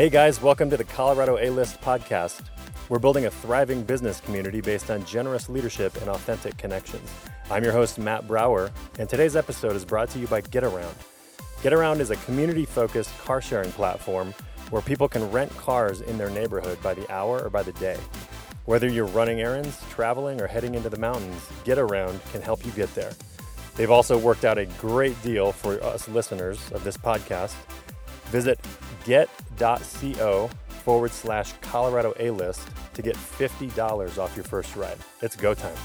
Hey guys, welcome to the Colorado A List podcast. We're building a thriving business community based on generous leadership and authentic connections. I'm your host, Matt Brower, and today's episode is brought to you by GetAround. GetAround is a community focused car sharing platform where people can rent cars in their neighborhood by the hour or by the day. Whether you're running errands, traveling, or heading into the mountains, GetAround can help you get there. They've also worked out a great deal for us listeners of this podcast. Visit get.co forward slash Colorado A list to get $50 off your first ride. It's go time.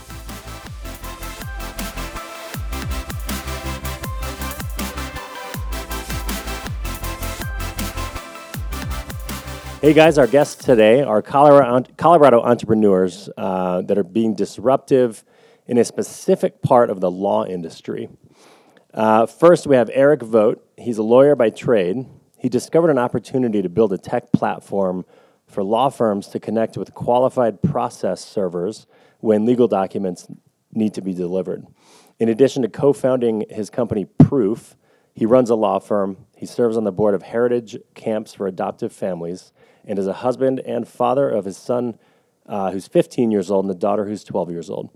Hey guys, our guests today are Colorado, Colorado entrepreneurs uh, that are being disruptive in a specific part of the law industry. Uh, first, we have Eric Vogt. He's a lawyer by trade. He discovered an opportunity to build a tech platform for law firms to connect with qualified process servers when legal documents need to be delivered. In addition to co founding his company Proof, he runs a law firm. He serves on the board of Heritage Camps for Adoptive Families and is a husband and father of his son, uh, who's 15 years old, and a daughter who's 12 years old.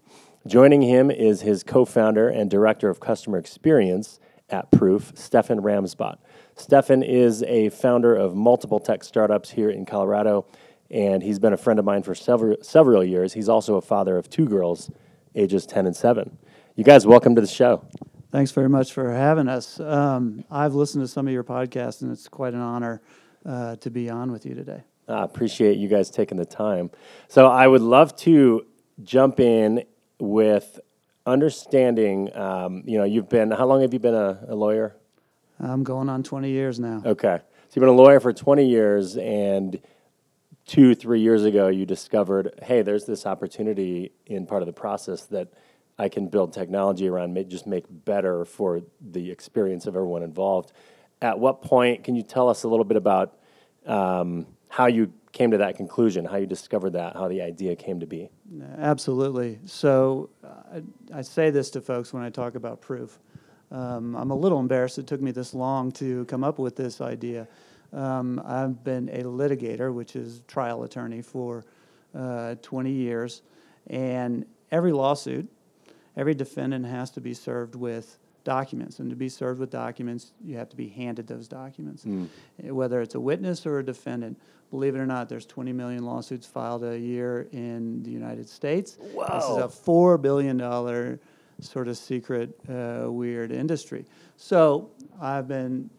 Joining him is his co founder and director of customer experience at Proof, Stefan Ramsbot. Stefan is a founder of multiple tech startups here in Colorado, and he's been a friend of mine for several, several years. He's also a father of two girls, ages 10 and 7. You guys, welcome to the show. Thanks very much for having us. Um, I've listened to some of your podcasts, and it's quite an honor uh, to be on with you today. I appreciate you guys taking the time. So, I would love to jump in with understanding. Um, you know, you've been, how long have you been a, a lawyer? I'm going on 20 years now. Okay. So you've been a lawyer for 20 years, and two, three years ago, you discovered, hey, there's this opportunity in part of the process that I can build technology around, make, just make better for the experience of everyone involved. At what point can you tell us a little bit about um, how you came to that conclusion, how you discovered that, how the idea came to be? Absolutely. So uh, I say this to folks when I talk about proof. Um, I'm a little embarrassed it took me this long to come up with this idea. Um, I've been a litigator, which is trial attorney, for uh, 20 years, and every lawsuit, every defendant has to be served with documents. And to be served with documents, you have to be handed those documents. Mm. Whether it's a witness or a defendant, believe it or not, there's 20 million lawsuits filed a year in the United States. Wow. This is a $4 billion sort of secret, uh, weird industry. So I've been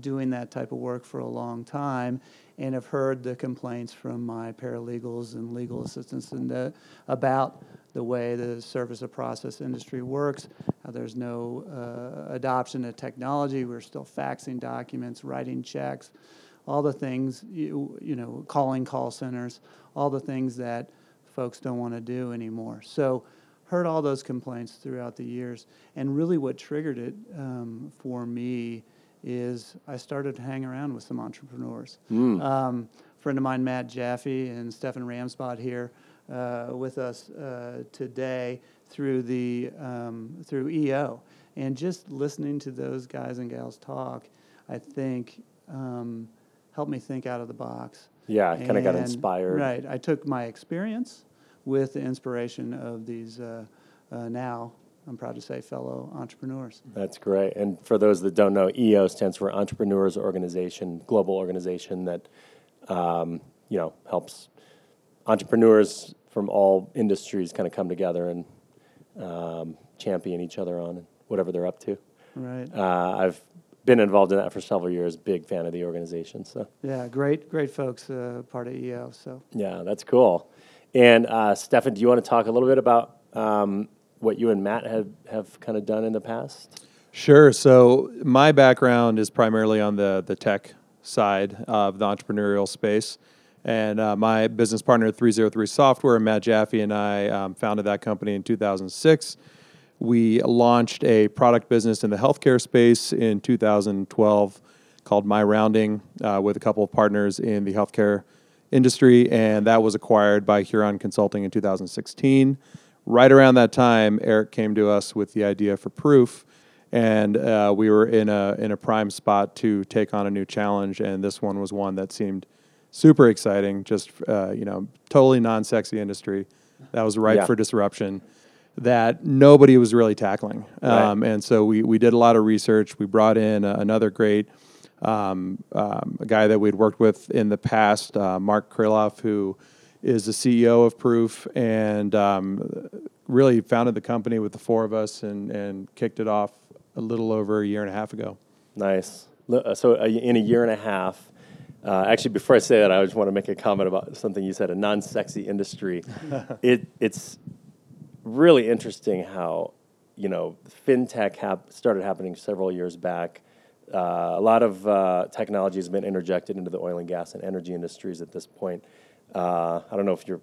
doing that type of work for a long time and have heard the complaints from my paralegals and legal assistants and the, about the way the service of process industry works. How there's no uh, adoption of technology. We're still faxing documents, writing checks, all the things, you, you know, calling call centers, all the things that folks don't want to do anymore. So heard all those complaints throughout the years. And really, what triggered it um, for me is I started to hang around with some entrepreneurs. Mm. Um, friend of mine, Matt Jaffe, and Stefan Ramsbot here uh, with us uh, today through the um, through EO, and just listening to those guys and gals talk, I think um, helped me think out of the box. Yeah, kind of got inspired. Right, I took my experience with the inspiration of these uh, uh, now, I'm proud to say, fellow entrepreneurs. That's great. And for those that don't know, EO stands for Entrepreneurs Organization, global organization that um, you know helps entrepreneurs from all industries kind of come together and um, champion each other on whatever they're up to. Right. Uh, I've been involved in that for several years. Big fan of the organization. So yeah, great, great folks, uh, part of EO. So yeah, that's cool. And uh, Stefan, do you want to talk a little bit about um, what you and Matt have, have kind of done in the past? Sure. So my background is primarily on the the tech side of the entrepreneurial space. And uh, my business partner, 303 Software, Matt Jaffe, and I um, founded that company in 2006. We launched a product business in the healthcare space in 2012 called MyRounding uh, with a couple of partners in the healthcare industry, and that was acquired by Huron Consulting in 2016. Right around that time, Eric came to us with the idea for Proof, and uh, we were in a in a prime spot to take on a new challenge. And this one was one that seemed super exciting. Just uh, you know, totally non-sexy industry that was ripe Yeah. for disruption that nobody was really tackling. Right. Um, and so we we did a lot of research. We brought in a, another great um, um, a guy that we'd worked with in the past, uh, Mark Krylov, who is the CEO of Proof, and um, really founded the company with the four of us and, and kicked it off a little over a year and a half ago. Nice. Uh, So uh, in a year and a half, uh, actually, before I say that, I just want to make a comment about something you said, a non-sexy industry. it, it's really interesting how, you know, fintech hap- started happening several years back. Uh, a lot of uh, technology has been interjected into the oil and gas and energy industries at this point. Uh, I don't know if you're,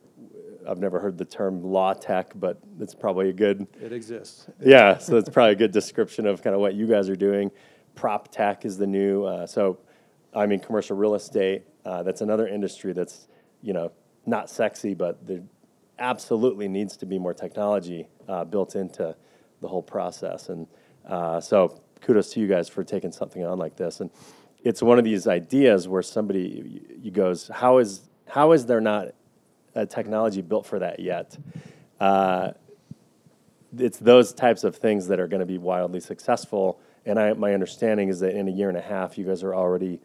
I've never heard the term law tech, but it's probably a good It exists. yeah, so it's probably a good description of kind of what you guys are doing. Prop tech is the new. Uh, so, I mean, commercial real estate. Uh, that's another industry that's you know not sexy, but there absolutely needs to be more technology uh, built into the whole process. And uh, so, kudos to you guys for taking something on like this. And it's one of these ideas where somebody you goes, how is how is there not a technology built for that yet? Uh, it's those types of things that are going to be wildly successful. And I, my understanding is that in a year and a half, you guys are already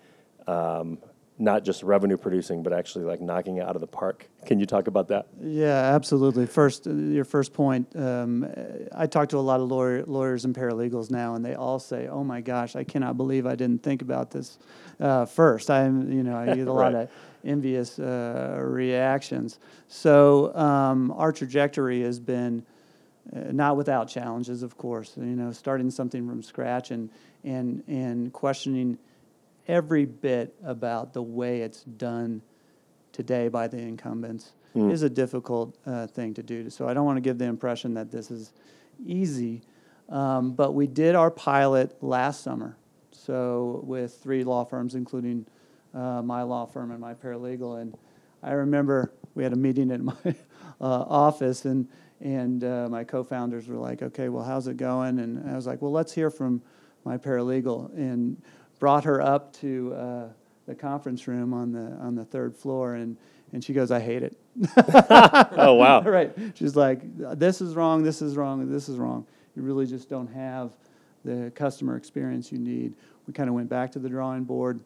um, not just revenue producing, but actually like knocking it out of the park. Can you talk about that? Yeah, absolutely. First, your first point. Um, I talk to a lot of lawyer, lawyers and paralegals now, and they all say, "Oh my gosh, I cannot believe I didn't think about this uh, first. I'm, you know, I get a lot of envious uh, reactions. So um, our trajectory has been uh, not without challenges, of course. You know, starting something from scratch and and and questioning every bit about the way it's done today by the incumbents is a difficult uh, thing to do. So I don't want to give the impression that this is easy, um, but we did our pilot last summer. So with three law firms, including uh, my law firm and my paralegal, and I remember we had a meeting at my uh, office, and and uh, my co-founders were like, "Okay, well, how's it going?" And I was like, "Well, let's hear from my paralegal," and brought her up to uh, the conference room on the on the third floor, and and she goes, "I hate it." Oh wow! right. She's like, this is wrong, this is wrong, this is wrong. You really just don't have the customer experience you need. We kind of went back to the drawing board,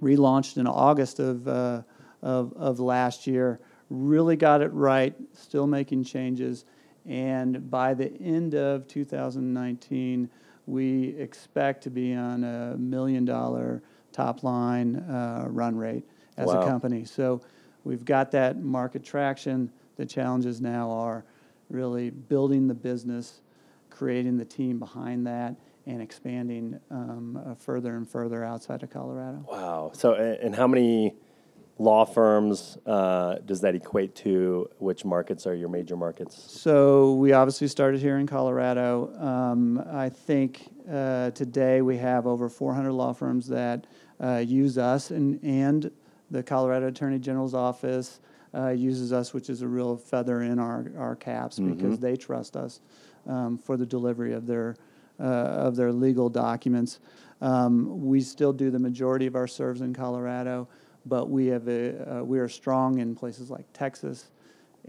relaunched in August of, uh, of, of last year, really got it right, still making changes. And by the end of 2019, we expect to be on a million dollar top line uh, run rate as Wow. a company. So we've got that market traction. The challenges now are really building the business, creating the team behind that, and expanding um, uh, further and further outside of Colorado. Wow. So, and how many law firms uh, does that equate to? Which markets are your major markets? So we obviously started here in Colorado. Um, I think uh, today we have over 400 law firms that uh, use us, and, and the Colorado Attorney General's office uh, uses us, which is a real feather in our, our caps because they trust us um, for the delivery of their uh, of their legal documents. Um, we still do the majority of our serves in Colorado, but we have a, uh, we are strong in places like Texas,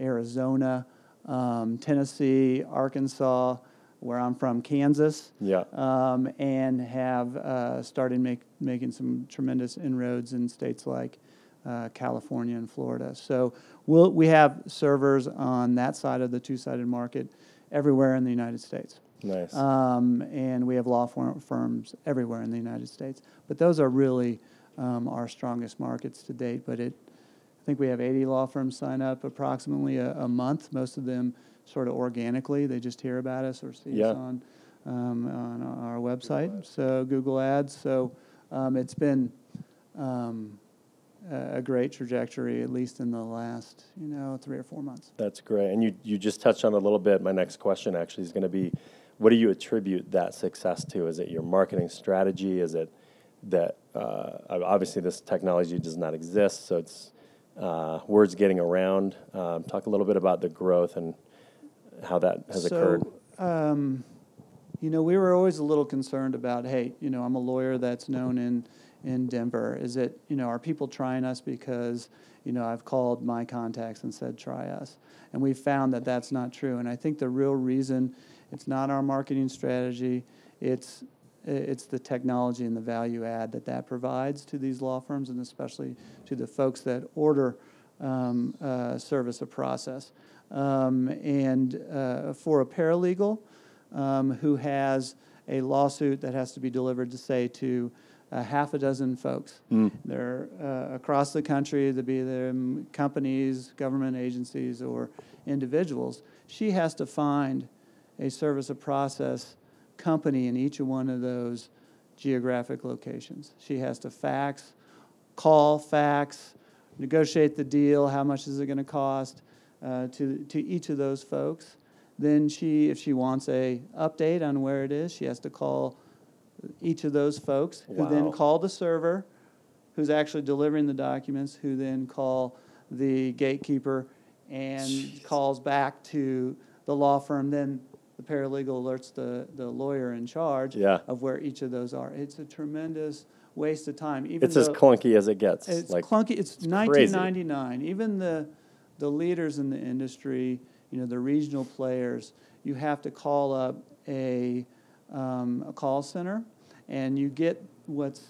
Arizona, um, Tennessee, Arkansas, where I'm from, Kansas, Yeah. um, and have uh, started make, making some tremendous inroads in states like uh, California and Florida. So we'll, we have servers on that side of the two-sided market everywhere in the United States. Nice. Um, and we have law firms everywhere in the United States. But those are really um, our strongest markets to date. But it, I think we have 80 law firms sign up approximately a, a month. Most of them sort of organically. They just hear about us or see Yeah. us on um, on our website. So Google Ads. So um, it's been um, a a great trajectory, at least in the last you know three or four months. That's great. And you, you just touched on a little bit. My next question actually is going to be what do you attribute that success to? Is it your marketing strategy? Is it that uh, obviously this technology does not exist, so it's uh, words getting around? Um, talk a little bit about the growth and how that has so, occurred. Um, you know, we were always a little concerned about, hey, you know, I'm a lawyer that's known in in Denver. Is it, you know, are people trying us because, you know, I've called my contacts and said try us, and we found that that's not true. And I think the real reason it's not our marketing strategy, it's it's the technology and the value add that that provides to these law firms, and especially to the folks that order um, uh, service of process. Um, and uh, for a paralegal um, who has a lawsuit that has to be delivered to say to a half a dozen folks. Mm. They're uh, across the country, they be them companies, government agencies, or individuals. She has to find a service of process company in each of one of those geographic locations. She has to fax, call, fax, negotiate the deal, how much is it going to cost uh, to, to each of those folks. Then she, if she wants a update on where it is, she has to call each of those folks, who then call the server, who's actually delivering the documents, who then call the gatekeeper and calls back to the law firm. Then the paralegal alerts the, the lawyer in charge Yeah. of where each of those are. It's a tremendous waste of time. Even It's as clunky as it gets. it's like, clunky. It's crazy. 1999. Even the the leaders in the industry, you know, the regional players, you have to call up a um, a call center, and you get what's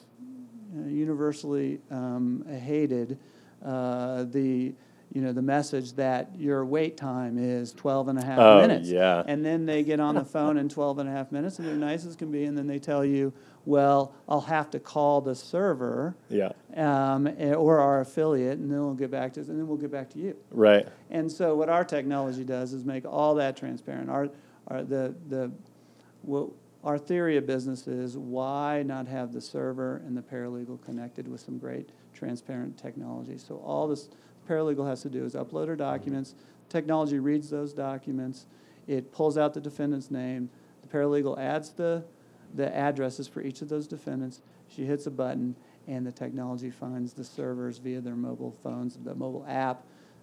uh, universally um, hated. Uh, the you know the message that your wait time is 12 and a half Oh, minutes yeah. and then they get on the phone in 12 and a half minutes and they're nice as can be and then they tell you well i'll have to call the server yeah. um, eh, or our affiliate, and then we'll get back to us and then we'll get back to you. Right. And so, what our technology does is make all that transparent. Our, our the the what our theory of business is why not have the server and the paralegal connected with some great transparent technology. So all this paralegal has to do is upload her documents. Technology reads those documents. It pulls out the defendant's name. The paralegal adds the the addresses for each of those defendants. She hits a button, and the technology finds the servers via their mobile phones, the mobile app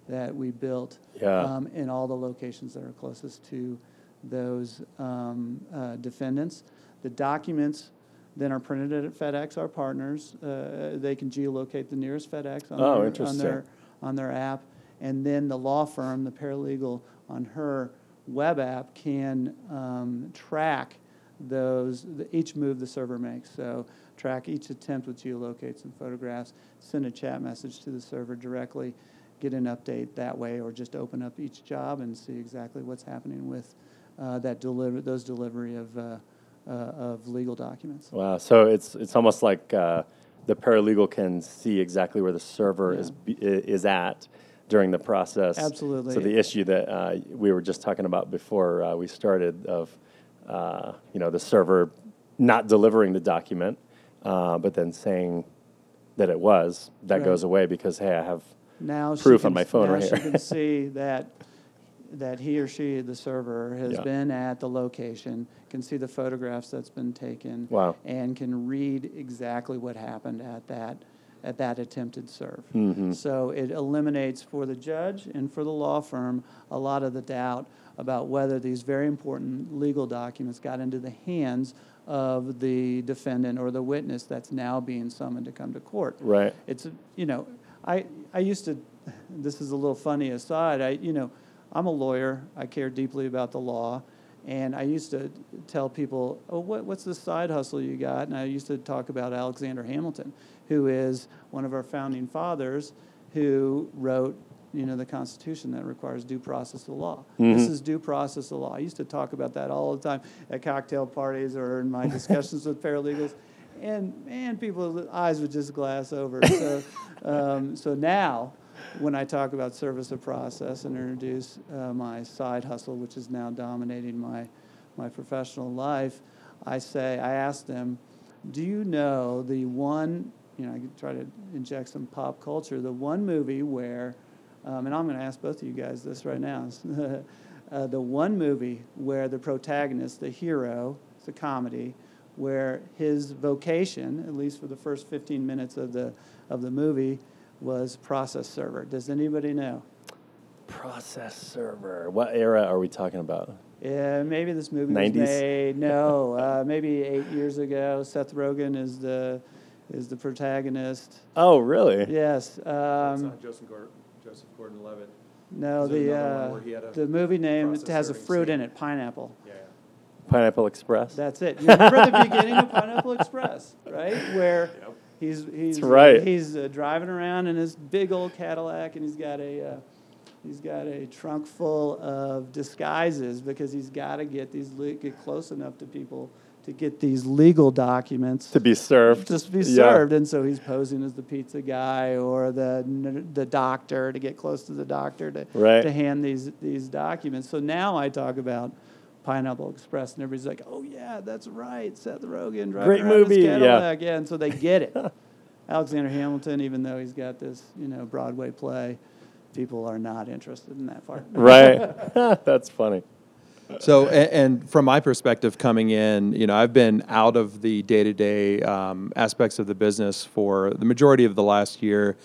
that we built Yeah. um, in all the locations that are closest to those um, uh, defendants. The documents then are printed at FedEx, our partners. Uh, they can geolocate the nearest FedEx on, Oh, their, on their on their app, and then the law firm, the paralegal, on her web app can um, track those the, each move the server makes. So track each attempt with geolocates and photographs. Send a chat message to the server directly. Get an update that way, or just open up each job and see exactly what's happening with uh, that deliver those delivery of uh, uh, of legal documents. Wow. So it's it's almost like uh, the paralegal can see exactly where the server is is at during the process. Absolutely. So the issue that uh, we were just talking about before uh, we started of uh, you know the server not delivering the document, uh, but then saying that it was that Right. goes away because hey I have Now Proof can, on my phone now right she here. can see that that he or she, the server, has Yeah. been at the location, can see the photographs that's been taken, Wow. and can read exactly what happened at that at that attempted serve. Mm-hmm. So it eliminates for the judge and for the law firm a lot of the doubt about whether these very important legal documents got into the hands of the defendant or the witness that's now being summoned to come to court right. it's you know i i used to this is a little funny aside i you know i'm a lawyer. I care deeply about the law. And i used to tell people oh what, what's the side hustle you got? And i used to talk about alexander hamilton who is one of our founding fathers who wrote you know the constitution that requires due process of law. This is due process of law. I used to talk about that all the time at cocktail parties or in my discussions with paralegals. And man, people's eyes would just glass over. So, um, so now, when I talk about service of process and introduce uh, my side hustle, which is now dominating my my professional life, I say I ask them, "Do you know the one?" You know, I try to inject some pop culture. The one movie where, um, and I'm going to ask both of you guys this right now. uh, the one movie where the protagonist, the hero, it's a comedy, where his vocation, at least for the first 15 minutes of the of the movie, was process server. Does anybody know? process server. What era are we talking about? Yeah, maybe this movie 90s? was made. No, uh, maybe eight years ago. Seth Rogen is the is the protagonist. Oh, really? Yes. Um, Joseph Gordon, Joseph Gordon-Levitt. no, the uh, where he had a the movie name has a fruit scene? in it, pineapple. Yeah. Pineapple Express. That's it. You remember the beginning of Pineapple Express, right? Where he's he's right. he's uh, driving around in his big old Cadillac, and he's got a uh, he's got a trunk full of disguises because he's got to get these le- get close enough to people to get these legal documents to be served. just be Yeah. served. And so he's posing as the pizza guy or the the doctor to get close to the doctor to Right. to hand these these documents. So now I talk about Pineapple Express, and everybody's like, "Oh yeah, that's right, Seth Rogen, driving Great around his movie, yeah. Yeah. and so they get it. Alexander Hamilton, even though he's got this you know Broadway play, people are not interested in that part. Right. That's funny. So, and, and from my perspective, coming in, you know, I've been out of the day-to-day um, aspects of the business for the majority of the last year,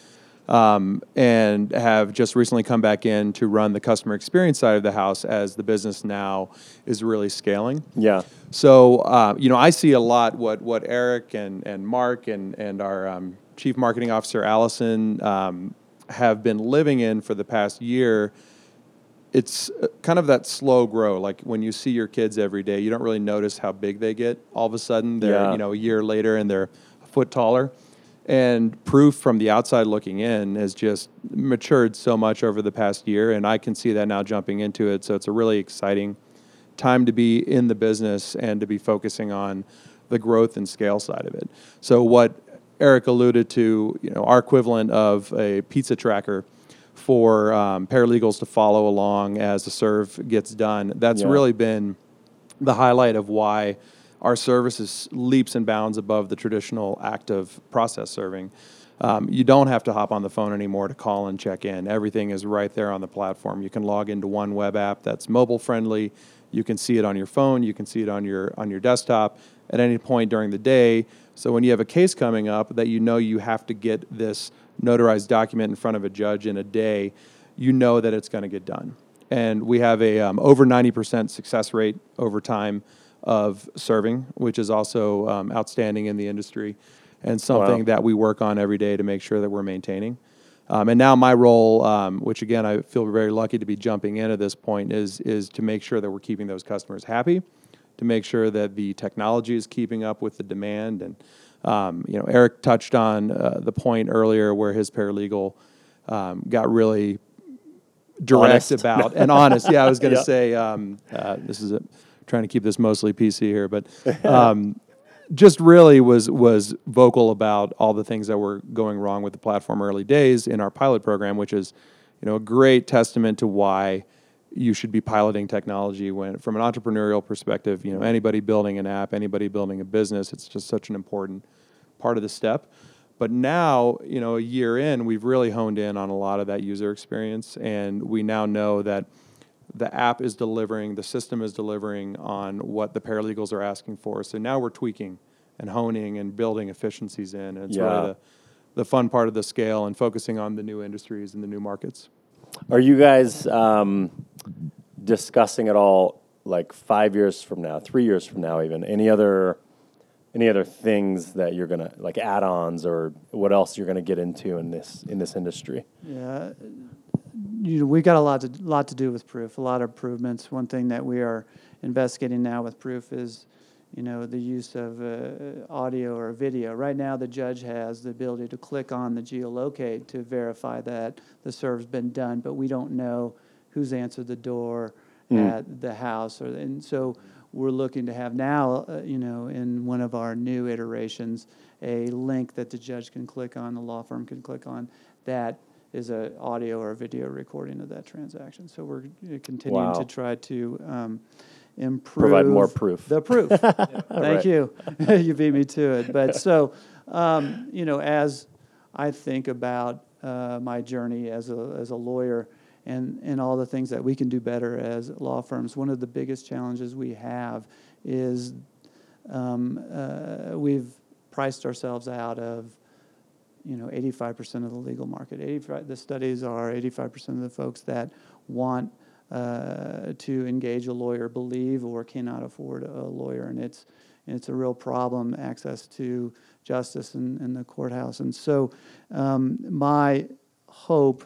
um, and have just recently come back in to run the customer experience side of the house as the business now is really scaling. Yeah. So, uh, you know, I see a lot what what Eric and and Mark and and our um, chief marketing officer Allison um, have been living in for the past year. It's uh, kind of that slow grow. Like when you see your kids every day, you don't really notice how big they get. All of a sudden, they're Yeah. you know a year later and they're a foot taller. And proof from the outside looking in has just matured so much over the past year, and I can see that now jumping into it. So it's a really exciting time to be in the business and to be focusing on the growth and scale side of it. So what Eric alluded to, you know, our equivalent of a pizza tracker for um, paralegals to follow along as the serve gets done. That's Yeah. really been the highlight of why our service is leaps and bounds above the traditional active process serving. Um, you don't have to hop on the phone anymore to call and check in. Everything is right there on the platform. You can log into one web app that's mobile friendly. You can see it on your phone. You can see it on your on your desktop at any point during the day. So when you have a case coming up that you know you have to get this notarized document in front of a judge in a day, you know that it's going to get done. And we have a um, over 90% success rate over time of serving, which is also um, outstanding in the industry and something Wow. that we work on every day to make sure that we're maintaining. Um, and now my role, um, which again I feel very lucky to be jumping in at this point, is is to make sure that we're keeping those customers happy, to make sure that the technology is keeping up with the demand. And um, you know, Eric touched on uh, the point earlier where his paralegal um, got really direct Honest. about and honest. Yeah, I was going to Yeah. say um, uh, this is a, trying to keep this mostly PC here, but um, just really was was vocal about all the things that were going wrong with the platform early days in our pilot program, which is you know a great testament to why you should be piloting technology when from an entrepreneurial perspective you know anybody building an app anybody building a business it's just such an important part of the step. But now you know a year in we've really honed in on a lot of that user experience and we now know that the app is delivering the system is delivering on what the paralegals are asking for so now we're tweaking and honing and building efficiencies in and it's Yeah. really the, the fun part of the scale and focusing on the new industries and the new markets Are you guys um, discussing at all, like five years from now, three years from now, even any other, any other things that you're gonna like add-ons or what else you're gonna get into in this in this industry? Yeah, you know, we've got a lot to lot to do with proof. A lot of improvements. One thing that we are investigating now with proof is, you know, the use of uh, audio or video. Right now, the judge has the ability to click on the geolocate to verify that the serve's been done, but we don't know who's answered the door at the house, or and so we're looking to have now, uh, you know, in one of our new iterations, a link that the judge can click on, the law firm can click on, that is a audio or video recording of that transaction. So we're continuing Wow. to try to um, improve. Provide more proof. The proof. Thank Right. you. you beat me to it. But so, um, you know, as I think about uh, my journey as a, as a lawyer and, and all the things that we can do better as law firms, one of the biggest challenges we have is um, uh, we've priced ourselves out of you know, 85% of the legal market. 85, the studies are 85% of the folks that want uh, to engage a lawyer believe or cannot afford a lawyer, and it's and it's a real problem access to justice in, in the courthouse. And so, um, my hope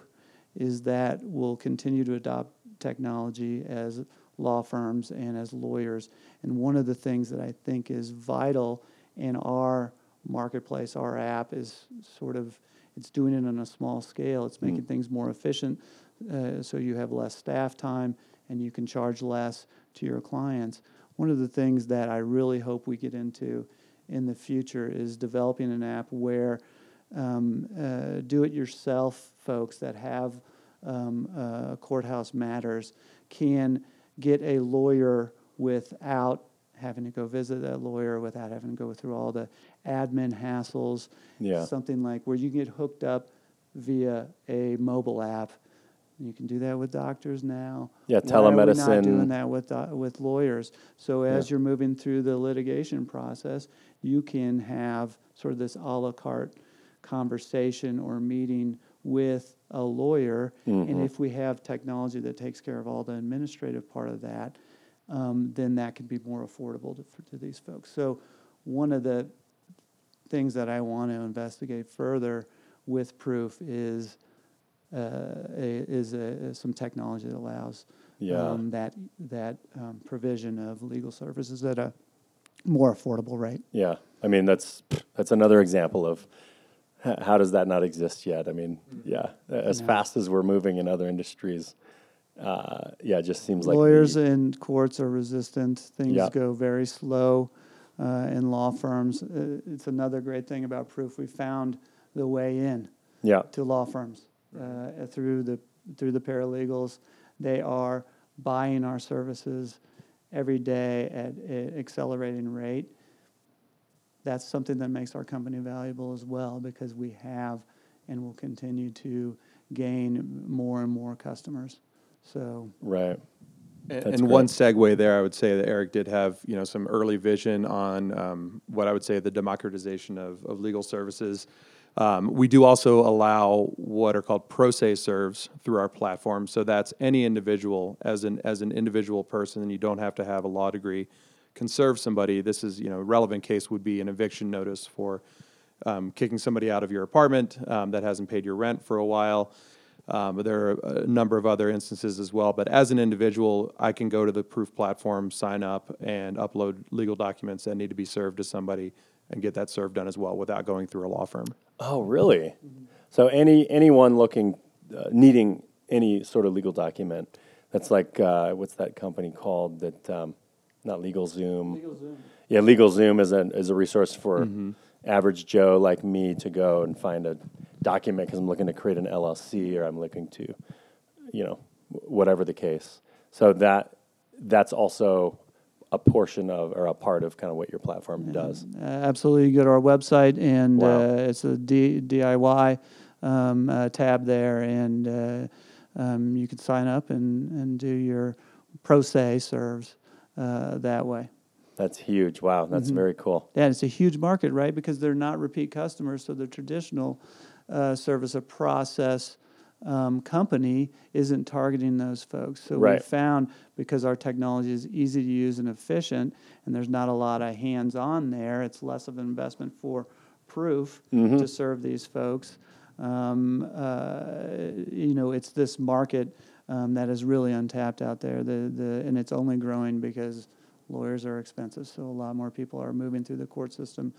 is that we'll continue to adopt technology as law firms and as lawyers. And one of the things that I think is vital in our marketplace, our app is sort of it's doing it on a small scale. It's making mm. things more efficient, uh, so you have less staff time and you can charge less to your clients. One of the things that I really hope we get into in the future is developing an app where um, uh, do-it-yourself folks that have um, uh, courthouse matters can get a lawyer without having to go visit that lawyer, without having to go through all the admin hassles. Yeah. Something like where you can get hooked up via a mobile app. You can do that with doctors now. Yeah, telemedicine. Why are we not doing that with uh, with lawyers? So as yeah. you're moving through the litigation process, you can have sort of this a la carte conversation or meeting with a lawyer. Mm-hmm. And if we have technology that takes care of all the administrative part of that, um, then that can be more affordable to, for, to these folks. So one of the things that I want to investigate further with proof is uh, a, is a, some technology that allows yeah. um, that that um, provision of legal services at a more affordable rate. Yeah, I mean that's that's another example of how does that not exist yet? I mean, mm-hmm. yeah, as fast as we're moving in other industries, uh, yeah, it just seems like lawyers and courts are resistant. Things yeah. go very slow uh, in law firms. Uh, it's another great thing about proof. We found the way in yeah. to law firms uh, through the through the paralegals. They are buying our services every day at an accelerating rate. That's something that makes our company valuable as well because we have and will continue to gain more and more customers. So right. And, and one segue there, I would say that Eric did have you know some early vision on um, what I would say the democratization of, of legal services. Um, we do also allow what are called pro se serves through our platform. So that's any individual as an as an individual person, and you don't have to have a law degree, can serve somebody. This is you know relevant case would be an eviction notice for um, kicking somebody out of your apartment um, that hasn't paid your rent for a while. Um, there are a number of other instances as well. But as an individual, I can go to the proof platform, sign up, and upload legal documents that need to be served to somebody and get that served done as well without going through a law firm. Oh, really? Mm-hmm. So any anyone looking, uh, needing any sort of legal document, that's like uh, what's that company called? That um, not LegalZoom. LegalZoom. Yeah, LegalZoom is a is a resource for mm-hmm. average Joe like me to go and find a document because I'm looking to create an LLC or I'm looking to, you know, whatever the case. So that that's also a portion of or a part of kind of what your platform does. Uh, absolutely, you go to our website and wow. uh, it's a D- DIY um, uh, tab there, and uh, um, you can sign up and and do your pro se serves uh, that way. That's huge. Wow, that's mm-hmm. very cool. Yeah, it's a huge market, right? Because they're not repeat customers, so the traditional uh, service, a process um, company isn't targeting those folks. So right. we found because our technology is easy to use and efficient, and there's not a lot of hands on there, it's less of an investment for proof mm-hmm. to serve these folks. Um, uh, you know, it's this market um, that is really untapped out there, the, the, and it's only growing because lawyers are expensive. So a lot more people are moving through the court system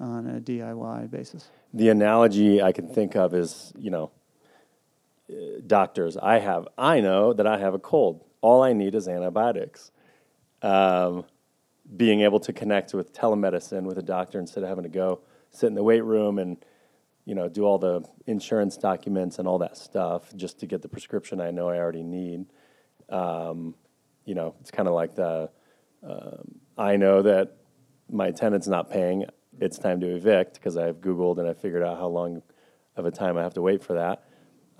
on a DIY basis. The analogy I can think of is, you know, doctors. I have, I know that I have a cold. All I need is antibiotics. Um, being able to connect with telemedicine with a doctor instead of having to go sit in the wait room and, you know, do all the insurance documents and all that stuff just to get the prescription I know I already need. Um, you know, it's kind of like the, um, I know that my tenant's not paying it's time to evict because I've Googled and I figured out how long of a time I have to wait for that.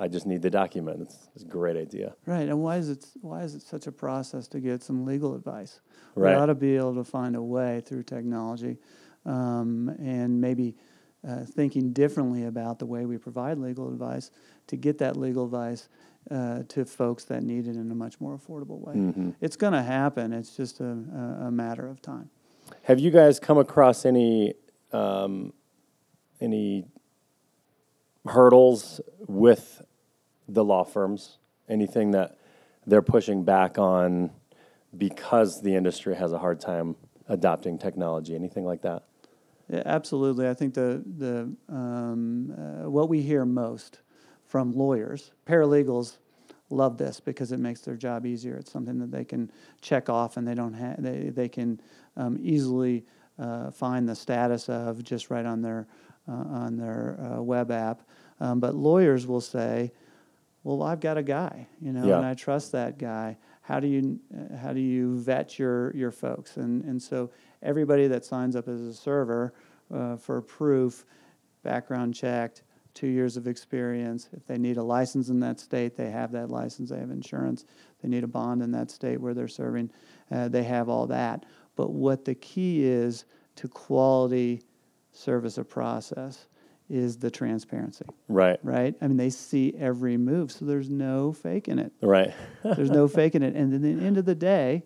I just need the document. It's, it's a great idea. Right. And why is it why is it such a process to get some legal advice? Right. We ought to be able to find a way through technology, um, and maybe uh, thinking differently about the way we provide legal advice to get that legal advice uh, to folks that need it in a much more affordable way. Mm-hmm. It's going to happen. It's just a, a, a matter of time. Have you guys come across any um, any hurdles with the law firms? Anything that they're pushing back on because the industry has a hard time adopting technology? Anything like that? Yeah, absolutely. I think the the um, uh, what we hear most from lawyers, paralegals love this because it makes their job easier. It's something that they can check off and they don't have they they can um, easily uh, find the status of just right on their uh, on their uh, web app. Um, but lawyers will say, "Well, I've got a guy, you know, Yeah. and I trust that guy." How do you uh, how do you vet your your folks? And and so everybody that signs up as a server uh, for proof, background checked, two years of experience. If they need a license in that state, they have that license. They have insurance. They need a bond in that state where they're serving. Uh, they have all that. But what the key is to quality service of process is the transparency, Right. right? I mean, they see every move, so there's no faking it. Right. There's no faking it. And at the end of the day,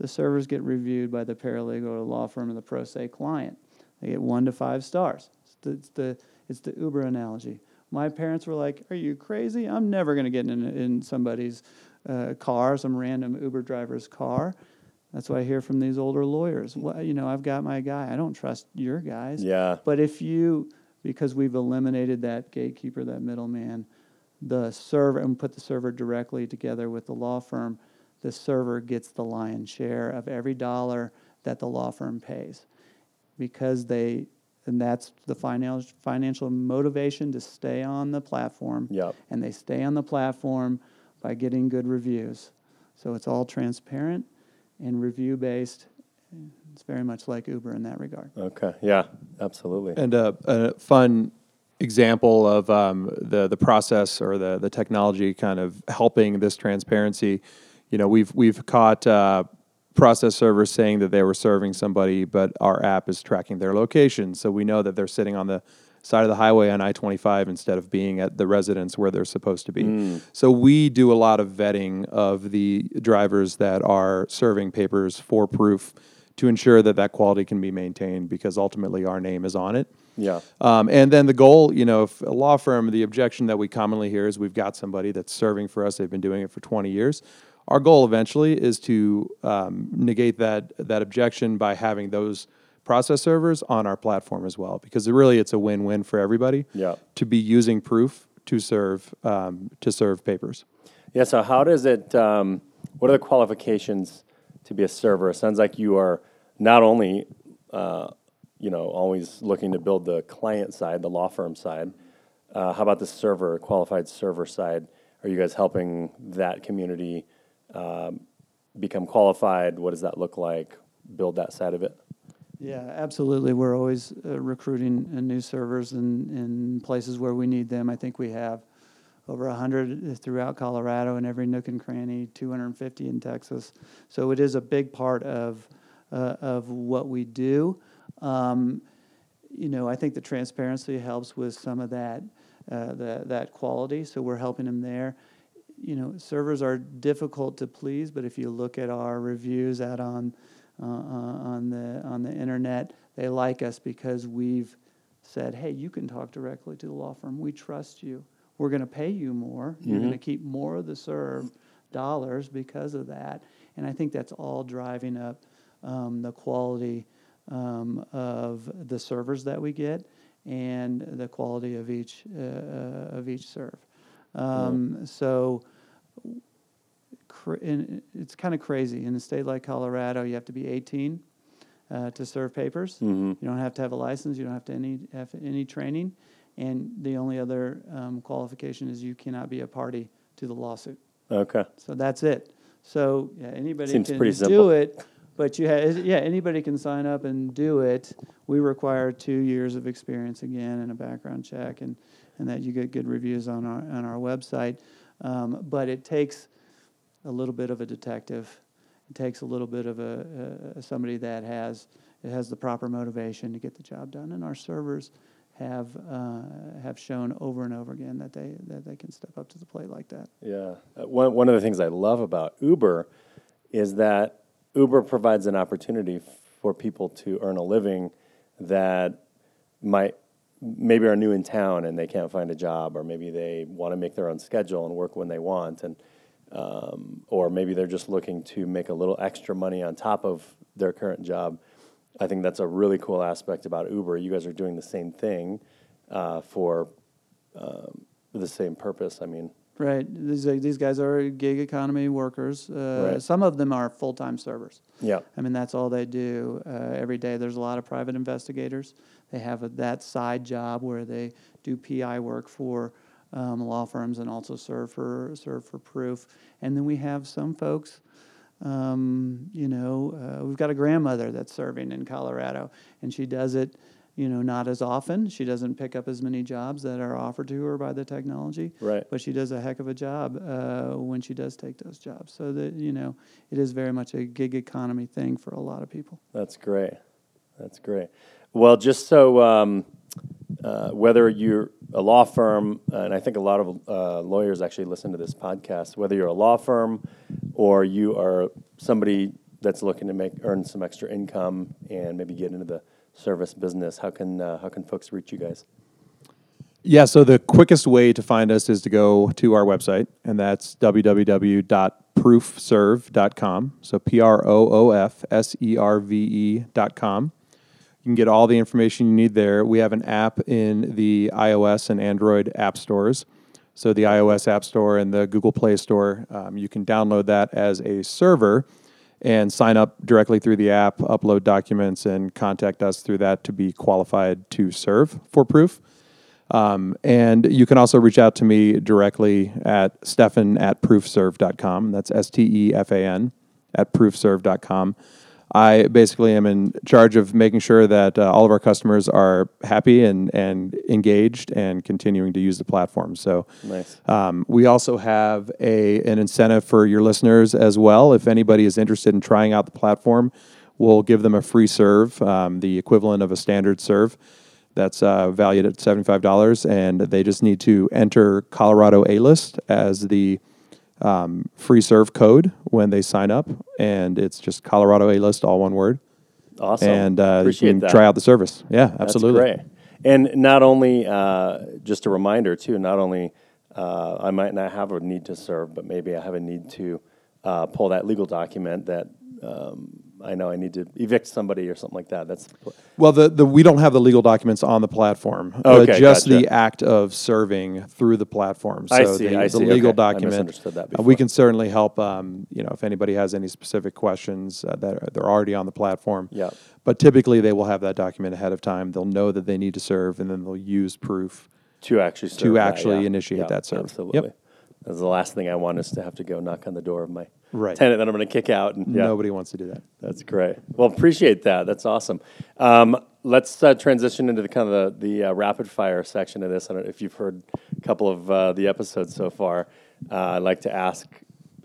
the servers get reviewed by the paralegal or the law firm and the pro se client. They get one to five stars. It's the, it's the, it's the Uber analogy. My parents were like, Are you crazy? I'm never going to get in, in somebody's uh, car, some random Uber driver's car. That's what I hear from these older lawyers. Well, you know, I've got my guy. I don't trust your guys. Yeah. But if you, because we've eliminated that gatekeeper, that middleman, the server, and put the server directly together with the law firm, the server gets the lion's share of every dollar that the law firm pays. Because they, and that's the financial, financial motivation to stay on the platform. Yep. And they stay on the platform by getting good reviews. So it's all transparent and review based. It's very much like Uber in that regard. Okay. Yeah. Absolutely. And a, a fun example of um, the the process or the the technology kind of helping this transparency. You know, we've we've caught uh, process servers saying that they were serving somebody, but our app is tracking their location, so we know that they're sitting on the side of the highway on I-25 instead of being at the residence where they're supposed to be. So we do a lot of vetting of the drivers that are serving papers for proof to ensure that that quality can be maintained because ultimately our name is on it. Yeah. Um, and then the goal, you know, if a law firm, the objection that we commonly hear is we've got somebody that's serving for us. They've been doing it for 20 years. Our goal eventually is to um, negate that that objection by having those process servers on our platform as well, because really it's a win-win for everybody. Yeah. To be using proof to serve um, to serve papers. Yeah. So how does it? Um, what are the qualifications to be a server? It sounds like you are not only, uh, you know, always looking to build the client side, the law firm side. Uh, how about the server, qualified server side? Are you guys helping that community um, become qualified? What does that look like? Build that side of it. Yeah, absolutely. We're always uh, recruiting uh, new servers in, in places where we need them. I think we have over 100 throughout Colorado and every nook and cranny, 250 in Texas. So it is a big part of, uh, of what we do. Um, you know, I think the transparency helps with some of that, uh, the, that quality. So we're helping them there. You know, servers are difficult to please, but if you look at our reviews out on uh, on the on the internet, they like us because we've said, "Hey, you can talk directly to the law firm. We trust you. We're going to pay you more. You're going to keep more of the serve dollars because of that." And I think that's all driving up um, the quality um, of the servers that we get and the quality of each uh, uh, of each serve. Um, So cra- it's kind of crazy. In a state like Colorado, you have to be 18 uh, to serve papers. You don't have to have a license. You don't have to any have any training, and the only other um, qualification is you cannot be a party to the lawsuit. Okay. So that's it. So yeah, anybody Seems can pretty do simple. it, but you have yeah anybody can sign up and do it. We require two years of experience again and a background check, and and that you get good reviews on our on our website. Um, but it takes a little bit of a detective. It takes a little bit of a, a somebody that has it has the proper motivation to get the job done. And our servers have uh, have shown over and over again that they that they can step up to the plate like that. Yeah. Uh, one, one of the things I love about Uber is that Uber provides an opportunity for people to earn a living that might maybe are new in town and they can't find a job, or maybe they want to make their own schedule and work when they want, and um, or maybe they're just looking to make a little extra money on top of their current job. I think that's a really cool aspect about Uber. You guys are doing the same thing uh, for um, the same purpose. I mean, Right. These these guys are gig economy workers. Uh, Right. Some of them are full time servers. yeah, I mean, that's all they do uh, every day. There's a lot of private investigators. They have a, that side job where they do PI work for um, law firms and also serve for serve for proof. And then we have some folks. Um, you know, uh, we've got a grandmother that's serving in Colorado, and she does it. You know, not as often. She doesn't pick up as many jobs that are offered to her by the technology right. but she does a heck of a job uh, when she does take those jobs. So that you know, it is very much a gig economy thing for a lot of people. That's great. That's great. Well, just so um, uh, whether you're a law firm, and I think a lot of uh, lawyers actually listen to this podcast, whether you're a law firm or you are somebody that's looking to make earn some extra income and maybe get into the service business, how can uh, how can folks reach you guys? Yeah, so the quickest way to find us is to go to our website, and that's www.proofserve.com. So P R O O F S E R V E.com. You can get all the information you need there. We have an app in the iOS and Android app stores. So the iOS App Store and the Google Play Store, um, you can download that as a server and sign up directly through the app, upload documents, and contact us through that to be qualified to serve for proof. Um, and you can also reach out to me directly at stefan at proofserve.com. That's S T E F A N at proofserve.com. I basically am in charge of making sure that uh, all of our customers are happy and, and engaged and continuing to use the platform. So Nice. um, we also have a an incentive for your listeners as well. If anybody is interested in trying out the platform, we'll give them a free serve, um, the equivalent of a standard serve. That's uh, valued at seventy five dollars, and they just need to enter Colorado A List as the um, free serve code when they sign up, and it's just Colorado A List, all one word, Awesome. and uh, you can that. try out the service. Yeah, absolutely. That's great. And not only, uh, just a reminder too, not only uh, I might not have a need to serve, but maybe I have a need to uh, pull that legal document that um, I know I need to evict somebody or something like that. That's Well, the, the we don't have the legal documents on the platform. Okay, uh, just gotcha. the act of serving through the platform. So I see, the, I the legal Okay. I document. misunderstood that uh, we can certainly help. Um, you know, if anybody has any specific questions uh, that are, they're already on the platform. Yeah. But typically, they will have that document ahead of time. They'll know that they need to serve, and then they'll use proof. to actually serve that, actually yeah. initiate Yeah, that serve. Absolutely. Yep. That's the last thing I want is to have to go knock on the door of my Right. tenant that I'm going to kick out. And, yeah. Nobody wants to do that. That's great. Well, appreciate that. That's awesome. Um, let's uh, transition into the kind of the, the uh, rapid fire section of this. I don't know if you've heard a couple of uh, the episodes so far. Uh, I'd like to ask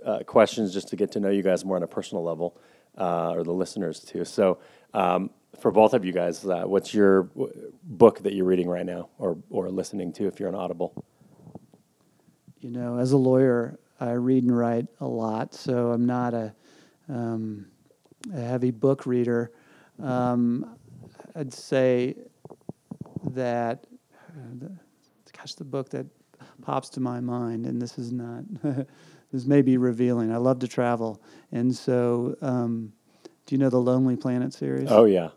uh, questions just to get to know you guys more on a personal level, uh, or the listeners too. So, um, for both of you guys, uh, what's your w- book that you're reading right now, or or listening to if you're on Audible? You know, as a lawyer, I read and write a lot, so I'm not a, um, a heavy book reader. Um, I'd say that, uh, the, gosh, the book that pops to my mind, and this is not, this may be revealing. I love to travel, and so, um, do you know the Lonely Planet series? Oh yeah,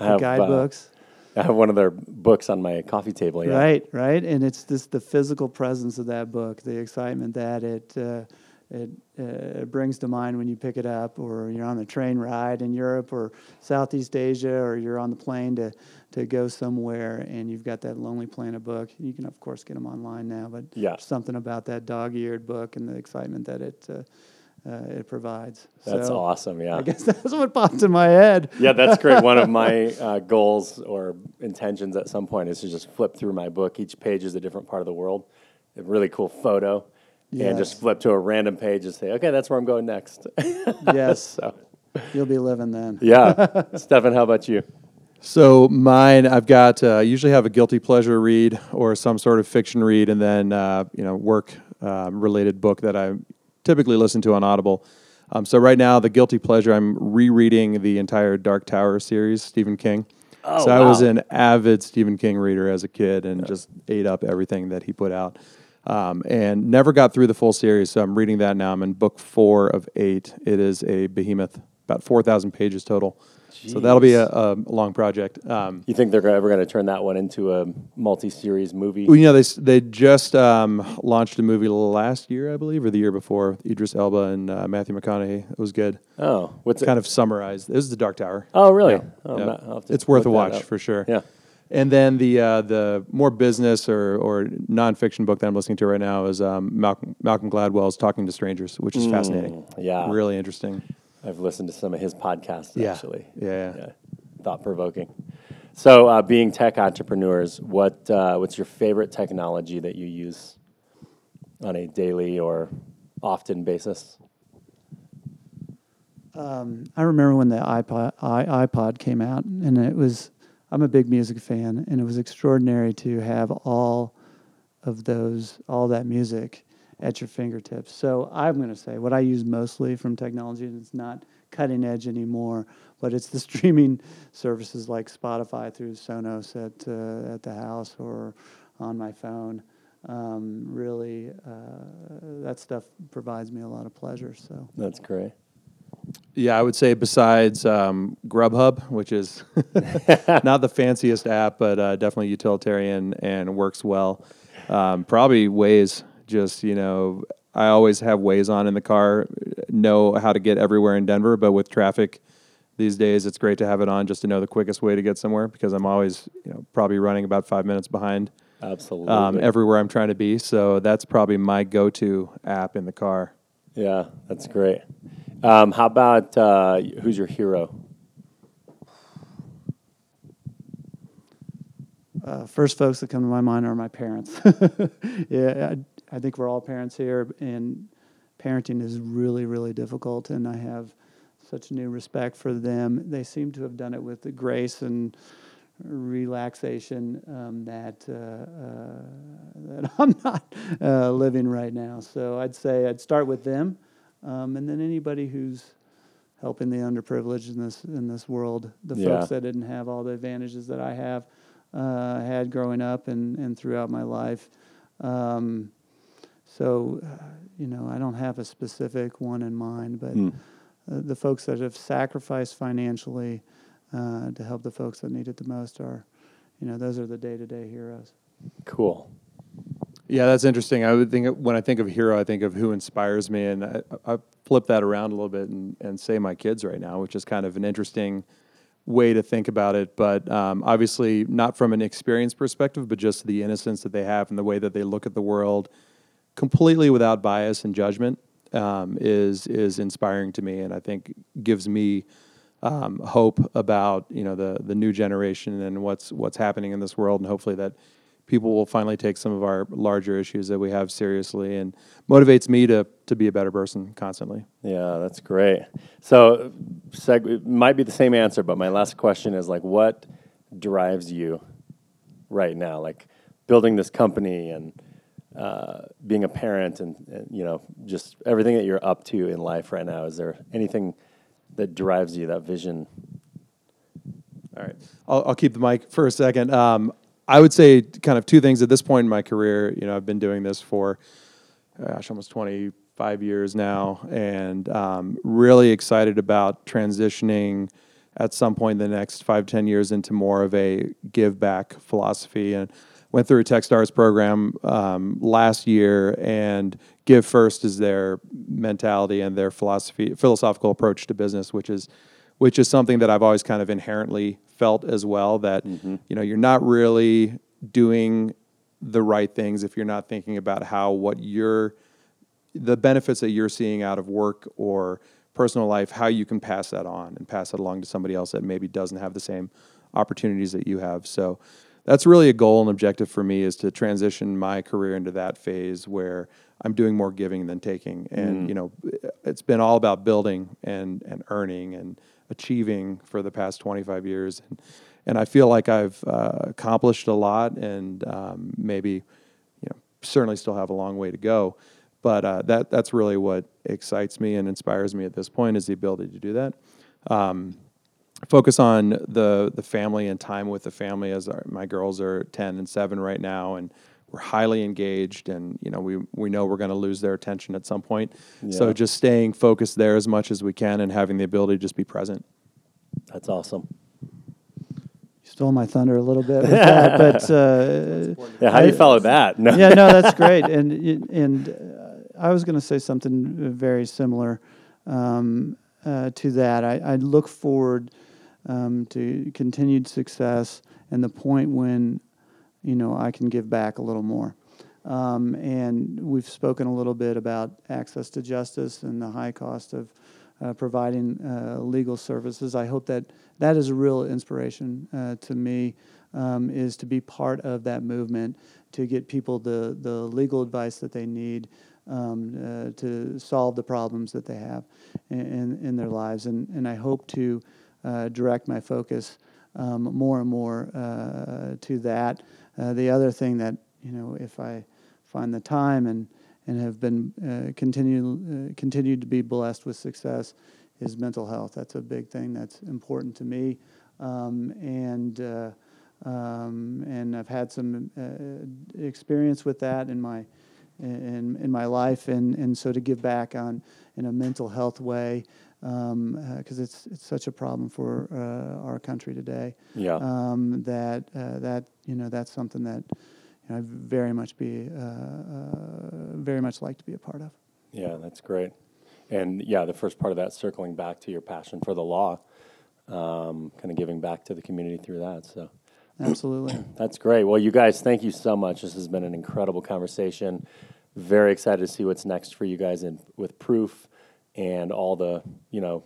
I the have, uh, guidebooks. I have one of their books on my coffee table. Yeah. Right, right, and it's just the physical presence of that book, the excitement that it uh, it, uh, it brings to mind when you pick it up, or you're on a train ride in Europe or Southeast Asia, or you're on the plane to to go somewhere, and you've got that Lonely Planet book. You can of course get them online now, but Yeah. something about that dog-eared book and the excitement that it uh, uh, it provides. That's So awesome. Yeah. I guess that's what popped in my head. Yeah, that's great. One of my uh, goals or intentions at some point is to just flip through my book. Each page is a different part of the world. A really cool photo. And just flip to a random page and say, okay, that's where I'm going next. yes, so, you'll be living then. yeah. Stefan, how about you? So mine, I've got uh, usually have a guilty pleasure read or some sort of fiction read, and then uh, you know work um, related book that I typically listen to on Audible. Um, so right now, the guilty pleasure, I'm rereading the entire Dark Tower series, Stephen King. Oh, so I was an avid Stephen King reader as a kid and just ate up everything that he put out. Um, and never got through the full series. So I'm reading that now. I'm in book four of eight. It is a behemoth, about 4,000 pages total. So that'll be a, a long project. Um, You think they're ever going to turn that one into a multi-series movie? well, you know, they, they just um, launched a movie last year, I believe, or the year before, Idris Elba and uh, Matthew McConaughey. It was good. oh, what's it? Kind of summarized. This is The Dark Tower. Oh, really? Yeah. Oh, Yeah. ma- I'll have to It's worth a watch up. for sure. Yeah. And then the uh, the more business or, or nonfiction book that I'm listening to right now is um, Malcolm, Malcolm Gladwell's Talking to Strangers, which is fascinating. Mm, yeah. Really interesting. I've listened to some of his podcasts Yeah. actually. Yeah, yeah. Thought provoking. So, uh, being tech entrepreneurs, what uh, what's your favorite technology that you use on a daily or often basis? Um, I remember when the iPod, I, iPod came out, and it was. I'm a big music fan, and it was extraordinary to have all of those, all that music at your fingertips. So I'm going to say what I use mostly from technology, and it's not cutting edge anymore, but it's the streaming services like Spotify through Sonos at uh, at the house or on my phone. Um, really, uh, that stuff provides me a lot of pleasure. So. That's great. Yeah, I would say besides um, Grubhub, which is not the fanciest app, but uh, definitely utilitarian and works well. Um, probably Waze. Just you know, I always have Waze on in the car. Know how to get everywhere in Denver, but with traffic these days, it's great to have it on just to know the quickest way to get somewhere because I'm always you know probably running about five minutes behind Absolutely. um, everywhere I'm trying to be. So that's probably my go-to app in the car. yeah, that's great. Um, how about uh, who's your hero? Uh, first folks that come to my mind are my parents. yeah, I, think we're all parents here, and parenting is really, really difficult, and I have such a new respect for them. They seem to have done it with the grace and relaxation um, that uh, uh, that I'm not uh, living right now. So I'd say I'd start with them, um, and then anybody who's helping the underprivileged in this in this world, the Yeah. folks that didn't have all the advantages that I have uh, had growing up and, and throughout my life. Um, so, uh, you know, I don't have a specific one in mind, but Hmm. uh, the folks that have sacrificed financially uh, to help the folks that need it the most are, you know, those are the day to day heroes. Cool. Yeah, that's interesting. I would think when I think of hero, I think of who inspires me, and I, I flip that around a little bit and, and say my kids right now, which is kind of an interesting way to think about it. But um, obviously, not from an experience perspective, but just the innocence that they have and the way that they look at the world, completely without bias and judgment, um, is is inspiring to me, and I think gives me um, hope about you know the the new generation and what's what's happening in this world, and hopefully that people will finally take some of our larger issues that we have seriously, and motivates me to to be a better person constantly. Yeah, that's great. So, seg- it might be the same answer, but my last question is like, what drives you right now? Like building this company and uh, being a parent, and, and you know, just everything that you're up to in life right now. Is there anything that drives you? That vision? All right, I'll, I'll keep the mic for a second. Um, I would say kind of two things at this point in my career. You know, I've been doing this for gosh, almost 25 years now, and um, really excited about transitioning at some point in the next five, 10 years into more of a give back philosophy. And went through a Techstars program um, last year, and give first is their mentality and their philosophy, philosophical approach to business, which is which is something that I've always kind of inherently felt as well that you know you're not really doing the right things if you're not thinking about how what you're the benefits that you're seeing out of work or personal life how you can pass that on and pass it along to somebody else that maybe doesn't have the same opportunities that you have. So that's really a goal and objective for me is to transition my career into that phase where I'm doing more giving than taking and you know it's been all about building and and earning and achieving for the past 25 years and and I feel like I've uh, accomplished a lot, and um, maybe you know certainly still have a long way to go. But uh, that that's really what excites me and inspires me at this point is the ability to do that. Um, focus on the the family and time with the family as our, my girls are 10 and 7 right now and we're highly engaged and you know we we know we're going to lose their attention at some point so just staying focused there as much as we can and having the ability to just be present That's awesome. You stole my thunder a little bit with that, but uh, Yeah, how do you follow that? No. yeah, no, that's great. And and uh, I was going to say something very similar um, uh, to that. I, I look forward um, to continued success and the point when you know I can give back a little more. Um, and we've spoken a little bit about access to justice and the high cost of uh, providing uh, legal services. I hope that that is a real inspiration uh, to me, um, is to be part of that movement to get people the, the legal advice that they need um, uh, to solve the problems that they have in, in, their lives. And, and I hope to uh, direct my focus um, more and more uh, to that. Uh, the other thing that, you know, if I find the time and, and have been uh, continue, uh, continued to be blessed with success is mental health. That's a big thing that's important to me. Um, and, uh, um, and I've had some uh, experience with that in my, in, in my life. And, and so to give back on in a mental health way, because it's, it's such a problem for uh, our country today Yeah. um, that uh, that you know that's something that you know, I very much be uh, uh, very much like to be a part of. Yeah, that's great. And yeah, the first part of that, circling back to your passion for the law, um, kind of giving back to the community through that. So Absolutely. that's great. Well, you guys, thank you so much. This has been an incredible conversation. Very excited to see what's next for you guys in, with Proof and all the you know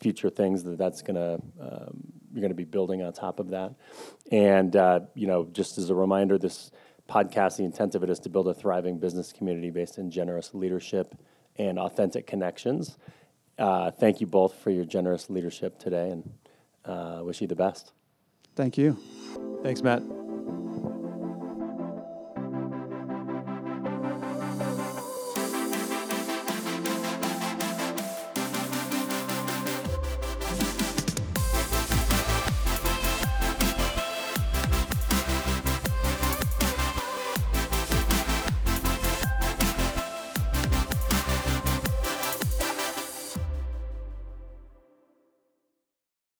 future things that that's gonna um, you're gonna be building on top of that. And uh, you know, just as a reminder, this podcast, the intent of it is to build a thriving business community based in generous leadership and authentic connections. Uh, thank you both for your generous leadership today, and uh, wish you the best. Thank you. thanks matt